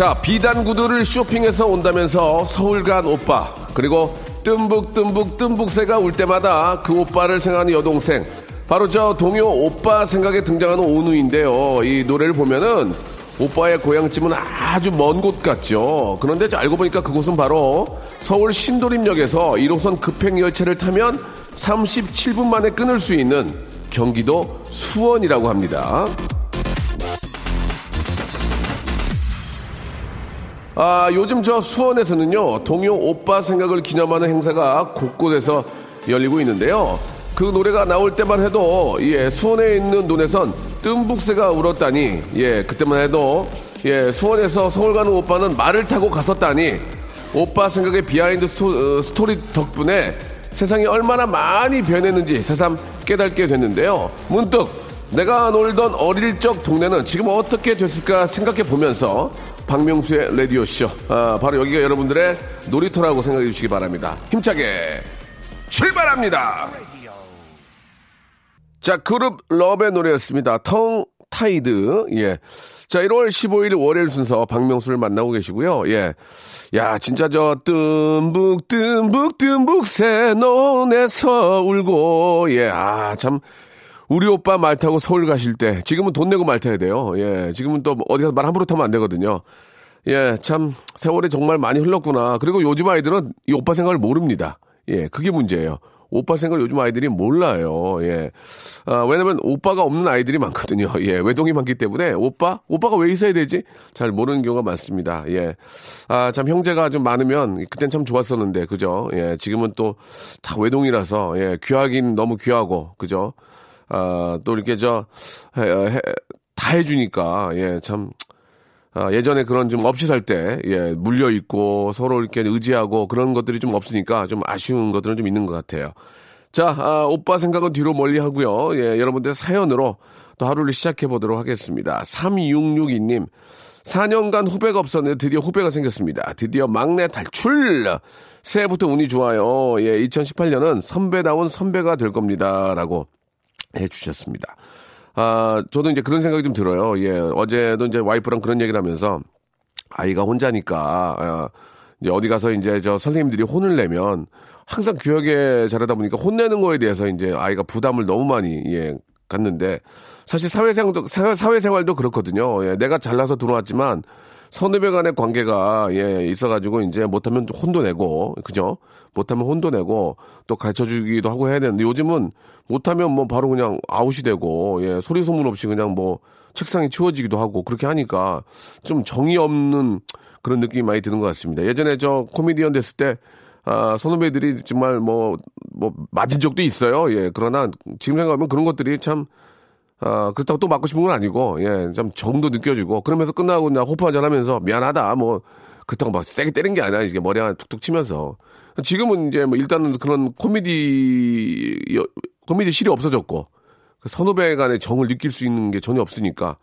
자 비단 구두를 쇼핑해서 온다면서 서울 간 오빠 그리고 뜸북 뜸북 뜸북새가 울 때마다 그 오빠를 생각하는 여동생. 바로 저 동요 오빠 생각에 등장하는 온우인데요. 이 노래를 보면은 오빠의 고향집은 아주 먼 곳 같죠. 그런데 알고 보니까 그곳은 바로 서울 신도림역에서 1호선 급행열차를 타면 37분 만에 끊을 수 있는 경기도 수원이라고 합니다 아, 요즘 저 수원에서는요, 동요 오빠 생각을 기념하는 행사가 곳곳에서 열리고 있는데요. 그 노래가 나올 때만 해도, 예, 수원에 있는 논에선 뜸북새가 울었다니, 예, 그때만 해도, 예, 수원에서 서울 가는 오빠는 말을 타고 갔었다니, 오빠 생각의 behind 스토, 어, 스토리 덕분에 세상이 얼마나 많이 변했는지 새삼 깨닫게 됐는데요. 문득 내가 놀던 어릴 적 동네는 지금 어떻게 됐을까 생각해 보면서 박명수의 라디오쇼. 아, 바로 여기가 여러분들의 놀이터라고 생각해 주시기 바랍니다. 힘차게 출발합니다. 자, Grouplove의 노래였습니다. Tongue Tied. 예. 자, 1월 15일 월요일 순서 박명수를 만나고 계시고요. 예. 야, 진짜 저 뜸북 뜸북 뜸북 새논에서 울고 예. 아, 참 우리 오빠 말 타고 서울 가실 때 지금은 돈 내고 말 타야 돼요. 예. 지금은 또 어디 가서 말 함부로 타면 안 되거든요. 예, 참 세월이 정말 많이 흘렀구나. 그리고 요즘 아이들은 이 오빠 생각을 모릅니다. 예, 그게 문제예요. 오빠 생각을 요즘 아이들이 몰라요. 예. 아, 왜냐면 오빠가 없는 아이들이 많거든요. 예, 외동이 많기 때문에 오빠? 오빠가 왜 있어야 되지? 잘 모르는 경우가 많습니다. 예. 아, 참 형제가 좀 많으면 그땐 참 좋았었는데, 그죠? 예, 지금은 또 다 외동이라서, 예, 귀하긴 너무 귀하고, 그죠? 아, 또 이렇게 저, 해, 해, 다 해주니까, 예, 참, 아, 예전에 그런 좀 없이 살 때, 예, 물려 있고 서로 이렇게 의지하고 그런 것들이 좀 없으니까 좀 아쉬운 것들은 좀 있는 것 같아요. 자, 아, 오빠 생각은 뒤로 멀리 하고요. 예, 여러분들 사연으로 또 하루를 시작해 보도록 하겠습니다. 3662님. 4년간 후배가 없었는데 드디어 후배가 생겼습니다. 드디어 막내 탈출! 새해부터 운이 좋아요. 예, 2018년은 선배다운 선배가 될 겁니다. 라고 해 주셨습니다. 아, 저도 이제 그런 생각이 좀 들어요. 예, 어제도 이제 와이프랑 그런 얘기를 하면서 아이가 혼자니까, 아, 이제 어디 가서 이제 저 선생님들이 혼을 내면 항상 귀하게 자라다 보니까 혼내는 거에 대해서 이제 아이가 부담을 너무 많이, 예, 갖는데 사실 사회생활도, 사회생활도 그렇거든요. 예, 내가 잘나서 들어왔지만 선후배 간의 관계가 예 있어가지고 이제 못하면 혼도 내고 그죠? 못하면 혼도 내고 또 가르쳐 주기도 하고 해야 되는데 요즘은 못하면 뭐 바로 그냥 아웃이 되고 예 소리 소문 없이 그냥 뭐 책상에 치워지기도 하고 그렇게 하니까 좀 정이 없는 그런 느낌이 많이 드는 것 같습니다. 예전에 저 코미디언 됐을 때 아, 선후배들이 정말 뭐, 뭐, 맞은 적도 있어요. 예. 그러나 지금 생각하면 그런 것들이 참 아, 그렇다고 또 맞고 싶은 건 아니고, 예, 좀 정도 느껴지고, 그러면서 끝나고 그냥 호프 한잔 하면서 미안하다, 뭐, 그렇다고 막 세게 때린 게 아니라 이게 머리 하나 툭툭 치면서. 지금은 이제 뭐 일단은 그런 코미디, 코미디 실이 없어졌고, 그 선후배 간의 정을 느낄 수 있는 게 전혀 없으니까,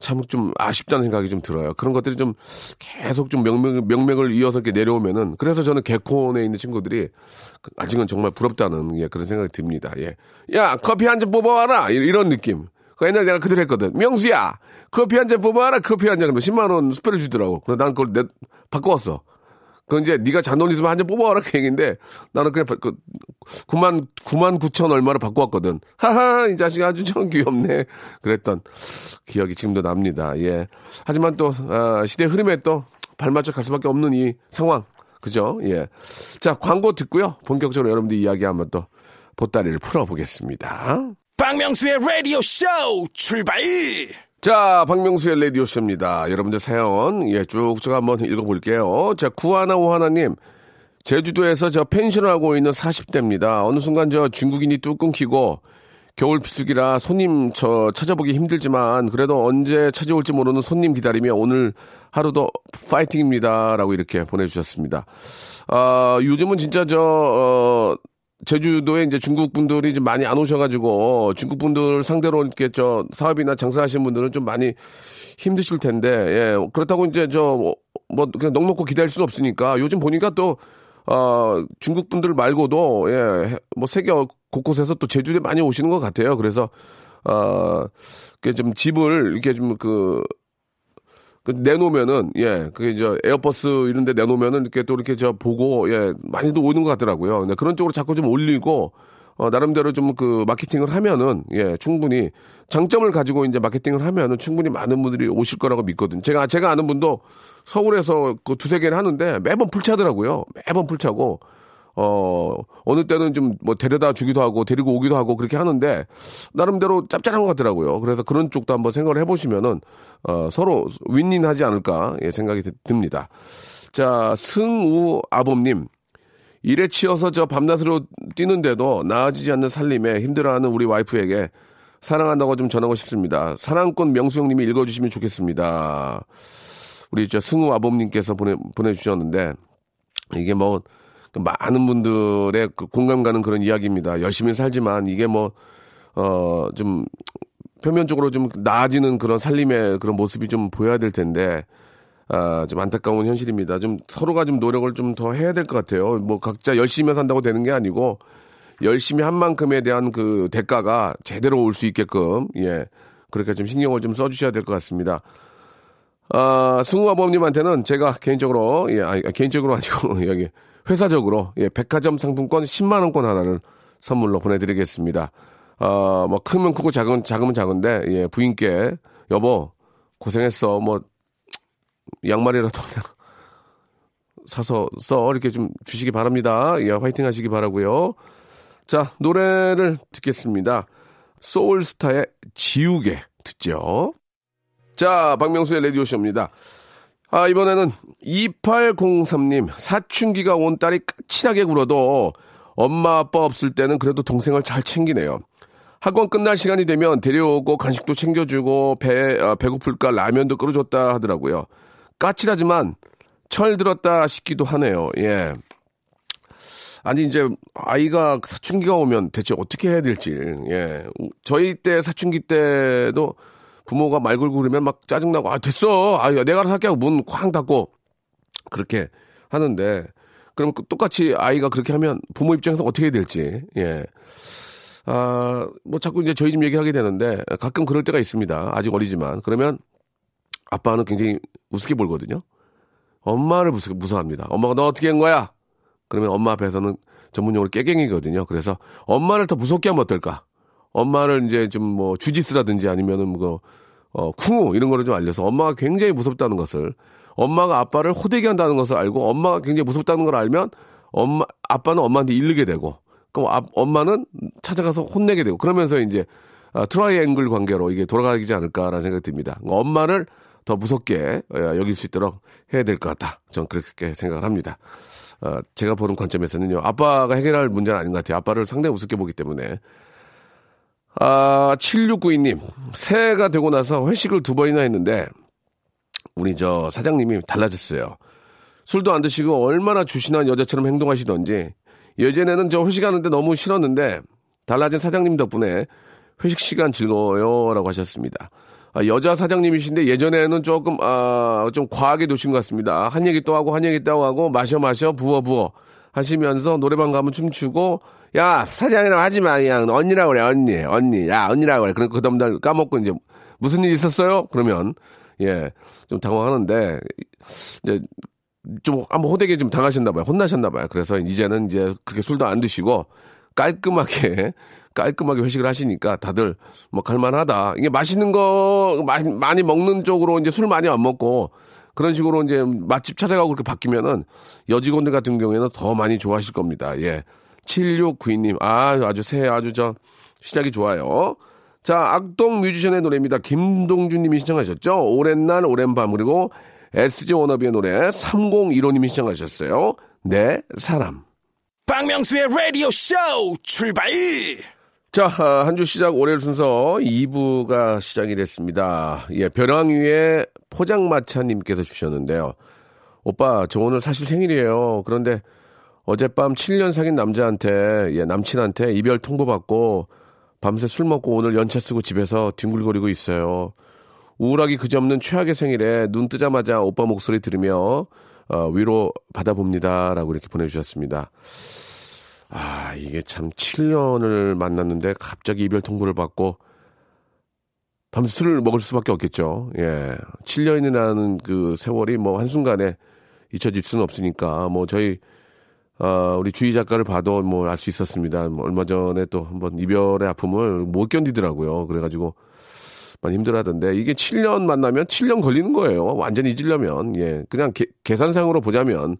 참 좀 아쉽다는 생각이 좀 들어요. 그런 것들이 좀 계속 좀 명맥, 명맥을 이어서 이렇게 내려오면은, 그래서 저는 개콘에 있는 친구들이 아직은 정말 부럽다는, 예, 그런 생각이 듭니다. 예. 야, 커피 한 잔 뽑아와라! 이런 느낌. 그 옛날에 내가 그대로 했거든. 명수야! 커피 한 잔 뽑아와라! 커피 한 잔. 그러면 10만원 수배를 주더라고. 그래서 난 그걸 내, 바꿔왔어. 그건 이제 네가 잔돈 있으면 한 잔 뽑아와라 그 얘기인데 나는 그냥 그 9만 9만 9천 얼마를 바꿔왔거든. 하하 이 자식 아주 참 귀엽네. 그랬던 기억이 지금도 납니다. 예. 하지만 또 아, 시대 흐름에 또 발맞춰 갈 수밖에 없는 이 상황. 그죠? 예. 자 광고 듣고요. 본격적으로 여러분들 이야기 한번 또 보따리를 풀어보겠습니다. 박명수의 라디오 쇼 출발! 자, 박명수의 라디오쇼입니다. 여러분들 사연, 예, 쭉쭉 한번 읽어볼게요. 자, 구하나 오하나님. 제주도에서 저 펜션을 하고 있는 40대입니다. 어느 순간 저 중국인이 뚝 끊기고 겨울 비수기라 손님 저 찾아보기 힘들지만 그래도 언제 찾아올지 모르는 손님 기다리며 오늘 하루도 파이팅입니다라고 이렇게 보내주셨습니다. 아 요즘은 진짜 저 어, 제주도에 이제 중국 분들이 좀 많이 안 오셔가지고 중국 분들 상대로 이렇게 저 사업이나 장사하시는 분들은 좀 많이 힘드실 텐데 예 그렇다고 이제 저 뭐 그냥 넉넉고 기다릴 수는 없으니까 요즘 보니까 또 어, 중국 분들 말고도, 예, 뭐 세계 곳곳에서 또 제주도에 많이 오시는 것 같아요. 그래서, 어, 좀 집을 이렇게 좀 그, 그 내놓으면은, 예, 그게 이제 에어버스 이런 데 내놓으면은 이렇게 또 이렇게 저 보고, 예, 많이도 오는 것 같더라고요. 근데 그런 쪽으로 자꾸 좀 올리고, 어, 나름대로 좀 그 마케팅을 하면은, 예, 충분히 장점을 가지고 이제 마케팅을 하면은 충분히 많은 분들이 오실 거라고 믿거든요. 제가, 제가 아는 분도 서울에서 그 두세 개를 하는데 매번 풀차더라고요. 매번 풀차고, 어, 어느 때는 좀 뭐 데려다 주기도 하고 데리고 오기도 하고 그렇게 하는데 나름대로 짭짤한 것 같더라고요. 그래서 그런 쪽도 한번 생각을 해보시면은, 어, 서로 윈윈 하지 않을까, 예, 생각이 듭니다. 자, 승우 아범님. 일에 치여서 저 밤낮으로 뛰는데도 나아지지 않는 살림에 힘들어하는 우리 와이프에게 사랑한다고 좀 전하고 싶습니다. 사랑꾼 명수 형님이 읽어주시면 좋겠습니다. 우리 저 승우 아범님께서 보내, 보내주셨는데 이게 뭐 많은 분들의 그 공감 가는 그런 이야기입니다. 열심히 살지만 이게 뭐, 어, 좀 표면적으로 좀 나아지는 그런 살림의 그런 모습이 좀 보여야 될 텐데 아, 좀 안타까운 현실입니다. 좀 서로가 좀 노력을 좀 더 해야 될 것 같아요. 뭐 각자 열심히 산다고 되는 게 아니고 열심히 한 만큼에 대한 그 대가가 제대로 올 수 있게끔 예 그렇게 좀 신경을 좀 써주셔야 될 것 같습니다. 아, 승우아범님한테는 제가 개인적으로 예 아니, 개인적으로 아니고 여기 회사적으로 예 백화점 상품권 10만 원권 하나를 선물로 보내드리겠습니다. 아, 뭐 크면 크고 작은 작으면 작은데 예 부인께 여보 고생했어 뭐 양말이라도 그냥 사서 써 이렇게 좀 주시기 바랍니다. 예, 화이팅 하시기 바라고요. 자, 노래를 듣겠습니다. 소울스타의 지우개 듣죠. 자, 박명수의 라디오쇼입니다. 아, 이번에는 2803님, 사춘기가 온 딸이 까칠하게 굴어도 엄마 아빠 없을 때는 그래도 동생을 잘 챙기네요. 학원 끝날 시간이 되면 데려오고 간식도 챙겨주고 배, 아, 배고플까 라면도 끓여줬다 하더라고요. 까칠하지만 철 들었다 싶기도 하네요. 예. 아니 이제 아이가 사춘기가 오면 대체 어떻게 해야 될지. 예. 저희 때 사춘기 때도 부모가 말 걸고 그러면 막 짜증나고 아 됐어. 아 내가 알아서 할게 하고 문 쾅 닫고 그렇게 하는데 그럼 똑같이 아이가 그렇게 하면 부모 입장에서 어떻게 해야 될지. 예. 아, 뭐 자꾸 이제 저희 집 얘기하게 되는데 가끔 그럴 때가 있습니다. 아직 어리지만. 그러면 아빠는 굉장히 우습게 보거든요. 엄마를 무서, 무서 워합니다. 엄마가 너 어떻게 한 거야? 그러면 엄마 앞에서는 전문용어로 깨갱이거든요. 그래서 엄마를 더 무섭게 하면 어떨까? 엄마를 이제 좀 뭐 주짓수라든지 아니면은 뭐, 어, 쿵우 이런 거를 좀 알려서 엄마가 굉장히 무섭다는 것을 엄마가 아빠를 호되게 한다는 것을 알고 엄마가 굉장히 무섭다는 걸 알면 엄마, 아빠는 엄마한테 일르게 되고 그럼 아, 엄마는 찾아가서 혼내게 되고 그러면서 이제 아, 트라이앵글 관계로 이게 돌아가지 않을까라는 생각이 듭니다. 엄마를 더 무섭게 어, 여길 수 있도록 해야 될 것 같다. 저는 그렇게 생각을 합니다. 어, 제가 보는 관점에서는요. 아빠가 해결할 문제는 아닌 것 같아요. 아빠를 상당히 우습게 보기 때문에. 아, 7692님. 새해가 되고 나서 회식을 두 번이나 했는데, 우리 저 사장님이 달라졌어요. 술도 안 드시고 얼마나 주신한 여자처럼 행동하시던지, 예전에는 저 회식하는데 너무 싫었는데, 달라진 사장님 덕분에 회식 시간 즐거워요. 라고 하셨습니다. 아, 여자 사장님이신데 예전에는 조금 아, 좀 과하게 노신 것 같습니다. 한 얘기 또 하고 한 얘기 또 하고 마셔 마셔 부어 부어 하시면서 노래방 가면 춤추고 야 사장이랑 하지 마 그냥 언니라고 그래 언니 언니 야 언니라고 그래 그러니까 그다음날 까먹고 이제 무슨 일 있었어요? 그러면 예 좀 당황하는데 이제 좀 한번 호되게 좀 당하셨나 봐요 혼나셨나 봐요 그래서 이제는 이제 그렇게 술도 안 드시고 깔끔하게 깔끔하게 회식을 하시니까 다들 뭐 갈만하다. 이게 맛있는 거 많이, 많이 먹는 쪽으로 이제 술 많이 안 먹고 그런 식으로 이제 맛집 찾아가고 그렇게 바뀌면은 여직원들 같은 경우에는 더 많이 좋아하실 겁니다. 예. 7692님, 아, 아주 새, 아주 저, 시작이 좋아요. 자, 악동 뮤지션의 노래입니다. 김동준 님이 신청하셨죠? 오랜 날, 오랜 밤. 그리고 SG 워너비의 노래 301호님이 신청하셨어요. 내 사람. 박명수의 라디오 쇼 출발! 자, 아, 한주 시작 월요일 순서 2부가 시작이 됐습니다. 예, 벼랑 위에 포장마차님께서 주셨는데요. 오빠, 저 오늘 사실 생일이에요. 그런데 어젯밤 7년 사귄 남자한테, 예, 남친한테 이별 통보받고 밤새 술 먹고 오늘 연차 쓰고 집에서 뒹굴거리고 있어요. 우울하기 그지없는 최악의 생일에 눈 뜨자마자 오빠 목소리 들으며 어, 위로 받아봅니다. 라고 이렇게 보내주셨습니다. 아, 이게 참 7년을 만났는데 갑자기 이별 통보를 받고 밤 술을 먹을 수밖에 없겠죠. 예. 7년이라는 그 세월이 뭐 한순간에 잊혀질 수는 없으니까 뭐 저희 어, 우리 주희 작가를 봐도 뭐 알 수 있었습니다. 뭐 얼마 전에 또 한번 이별의 아픔을 못 견디더라고요. 그래가지고 많이 힘들어하던데 이게 7년 만나면 7년 걸리는 거예요. 완전히 잊으려면 예 그냥 게, 계산상으로 보자면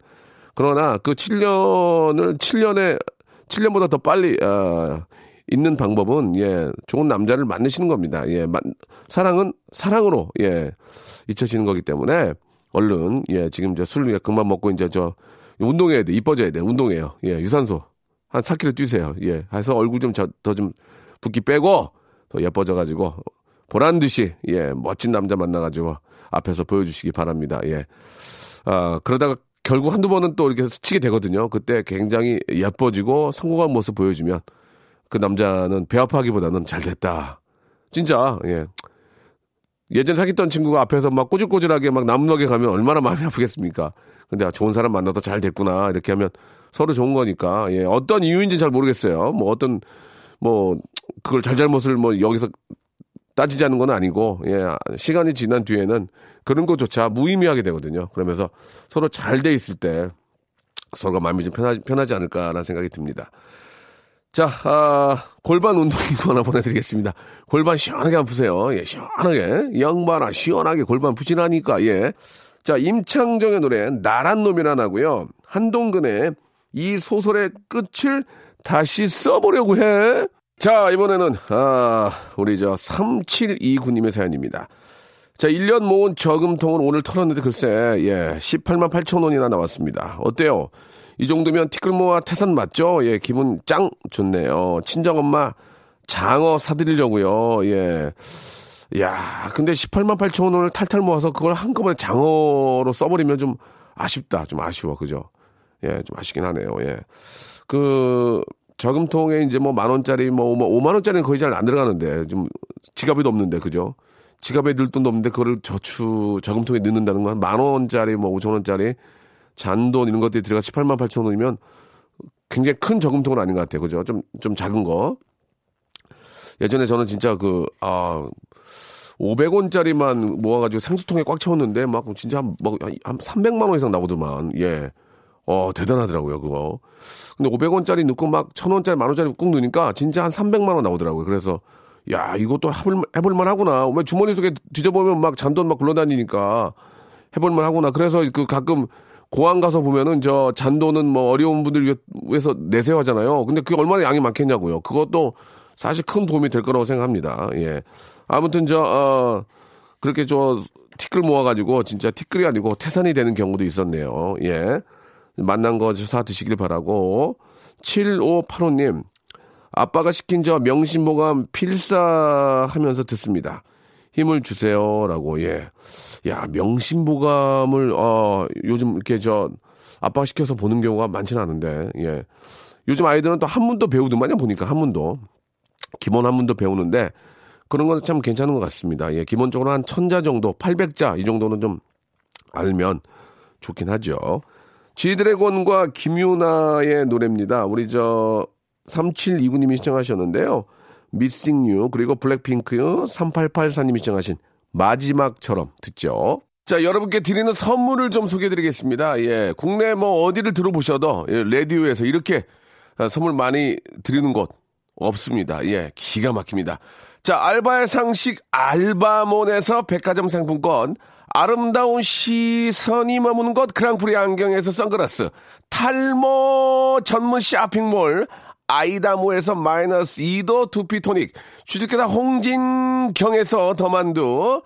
그러나 그 7년을 7년에 7년보다 더 빨리 어, 있는 방법은 예 좋은 남자를 만나시는 겁니다. 예 만, 사랑은 사랑으로 예 잊혀지는 거기 때문에 얼른 예 지금 이제 술 그만 먹고 이제 저 운동해야 돼 이뻐져야 돼 운동해요. 예 유산소 한 4km 뛰세요. 예 해서 얼굴 좀더좀 붓기 빼고 더 예뻐져 가지고 보란 듯이 예 멋진 남자 만나가지고 앞에서 보여주시기 바랍니다. 예. 아 그러다가 결국 한두 번은 또 이렇게 스치게 되거든요. 그때 굉장히 예뻐지고 성공한 모습 보여주면 그 남자는 배 아파하기보다는 잘 됐다. 진짜 예. 예전 사귀던 친구가 앞에서 막 꼬질꼬질하게 막 나무나게 가면 얼마나 마음이 아프겠습니까? 근데 아, 좋은 사람 만나서 잘 됐구나 이렇게 하면 서로 좋은 거니까 예 어떤 이유인지는 잘 모르겠어요. 뭐 어떤 뭐 그걸 잘잘못을 뭐 여기서 따지자는 건 아니고 예 시간이 지난 뒤에는 그런 것조차 무의미하게 되거든요. 그러면서 서로 잘 돼 있을 때 서로가 마음이 좀 편하지, 편하지 않을까라는 생각이 듭니다. 자, 아, 골반 운동이거 하나 보내드리겠습니다. 골반 시원하게 한번 푸세요. 예, 시원하게. 양반아, 시원하게 골반 푸시라니까, 예. 자, 임창정의 노래, 나란 놈이라 나고요 한동근의 이 소설의 끝을 다시 써보려고 해. 자, 이번에는, 아, 우리 저 3729님의 사연입니다. 자, 1년 모은 저금통을 오늘 털었는데 글쎄, 예, 18만 8천 원이나 나왔습니다. 어때요? 이 정도면 티끌모아 태산 맞죠? 예, 기분 짱 좋네요. 친정엄마 장어 사드리려고요. 예. 야, 근데 18만 8천 원을 탈탈 모아서 그걸 한꺼번에 장어로 써버리면 좀 아쉽다. 좀 아쉬워. 그죠? 예, 좀 아쉽긴 하네요. 예. 그, 저금통에 이제 뭐 만 원짜리 뭐 5만 원짜리는 거의 잘 안 들어가는데 좀 지갑에도 없는데 그죠? 지갑에 들 돈도 없는데 그거를 저축 저금통에 넣는다는 건 만 원짜리 뭐 5천 원짜리 잔돈 이런 것들이 들어가 18만 8천 원이면 굉장히 큰 저금통은 아닌 것 같아요. 그죠? 좀, 좀 작은 거. 예전에 저는 진짜 그, 아, 500원짜리만 모아가지고 생수통에 꽉 채웠는데 막 진짜 한, 막, 한 300만 원 이상 나오더만. 예. 어, 대단하더라고요, 그거. 근데 500원짜리 넣고 막 1000원짜리, 만원짜리 꾹 넣으니까 진짜 한 300만 원 나오더라고요. 그래서 야, 이것도 해볼, 해볼만 하구나. 왜 주머니 속에 뒤져보면 막 잔돈 막 굴러다니니까 해볼만 하구나. 그래서 그 가끔 공항 가서 보면은 저 잔돈은 뭐 어려운 분들 위해서 내세요 하잖아요. 근데 그게 얼마나 양이 많겠냐고요. 그것도 사실 큰 도움이 될 거라고 생각합니다. 예. 아무튼 저, 어, 그렇게 저 티끌 모아가지고 진짜 티끌이 아니고 태산이 되는 경우도 있었네요. 예. 만난 거 사 드시길 바라고. 7585님, 아빠가 시킨 저 명심보감 필사하면서 듣습니다. 힘을 주세요라고 예. 야 명심보감을 어 요즘 이렇게 저 아빠가 시켜서 보는 경우가 많지는 않은데 예. 요즘 아이들은 또 한문도 배우더만요 보니까 한문도 기본 한문도 배우는데 그런 건 참 괜찮은 것 같습니다. 예, 기본적으로 한 천자 정도, 800자 이 정도는 좀 알면 좋긴 하죠. 지드래곤과 김유나의 노래입니다. 우리 저 3729님이 시청하셨는데요. 미싱 유 그리고 블랙핑크 3884님이 시청하신 마지막처럼 듣죠. 자, 여러분께 드리는 선물을 좀 소개해 드리겠습니다. 예, 국내 뭐 어디를 들어보셔도 예, 라디오에서 이렇게 아, 선물 많이 드리는 곳 없습니다. 예, 기가 막힙니다. 자, 알바의 상식 알바몬에서 백화점 상품권 아름다운 시선이 머무는 곳 그랑프리 안경에서 선글라스 탈모 전문 쇼핑몰 아이다모에서 마이너스 2도 두피토닉, 주식회사 홍진경에서 더만두,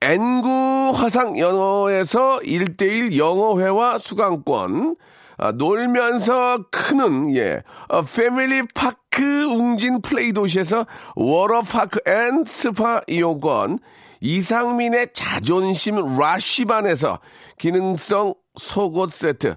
엔구 화상 영어에서 1대1 영어회화 수강권, 아, 놀면서 크는, 예, 어, 패밀리 팍 파크 웅진 플레이 도시에서 워터파크 and 스파 이용권, 이상민의 자존심 라쉬반에서 기능성 속옷 세트,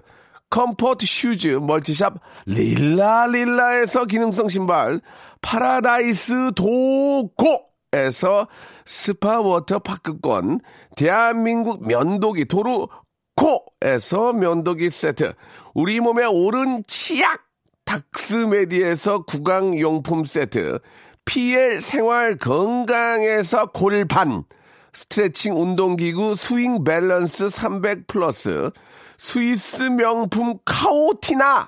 comfort shoes multi shop 릴라릴라에서 기능성 신발, 파라다이스 도고에서 스파 워터 파크권, 대한민국 면도기 도루코에서 면도기 세트, 우리 몸의 옳은 치약 닥스메디에서 구강용품 세트, PL 생활 건강에서 골반, 스트레칭 운동기구 스윙 밸런스 300 플러스, 스위스 명품 카오티나에서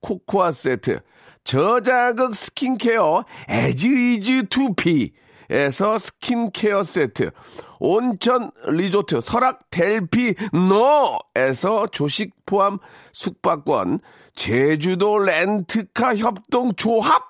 코코아 세트, 저자극 스킨케어 에즈이즈 투피에서 스킨케어 세트, 온천 리조트 설악 델피 노에서 조식 포함 숙박권, 제주도 렌트카 협동 조합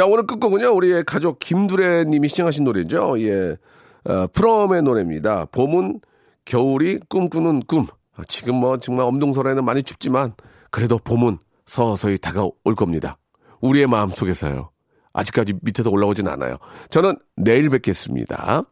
자, 오늘 끝곡은요, 우리의 가족 김두래 님이 시청하신 노래죠. 예. 어, 프롬의 노래입니다. 봄은 겨울이 꿈꾸는 꿈. 아, 지금 뭐 정말 엄동설에는 많이 춥지만 그래도 봄은 서서히 다가올 겁니다. 우리의 마음 속에서요. 아직까지 밑에서 올라오진 않아요. 저는 내일 뵙겠습니다.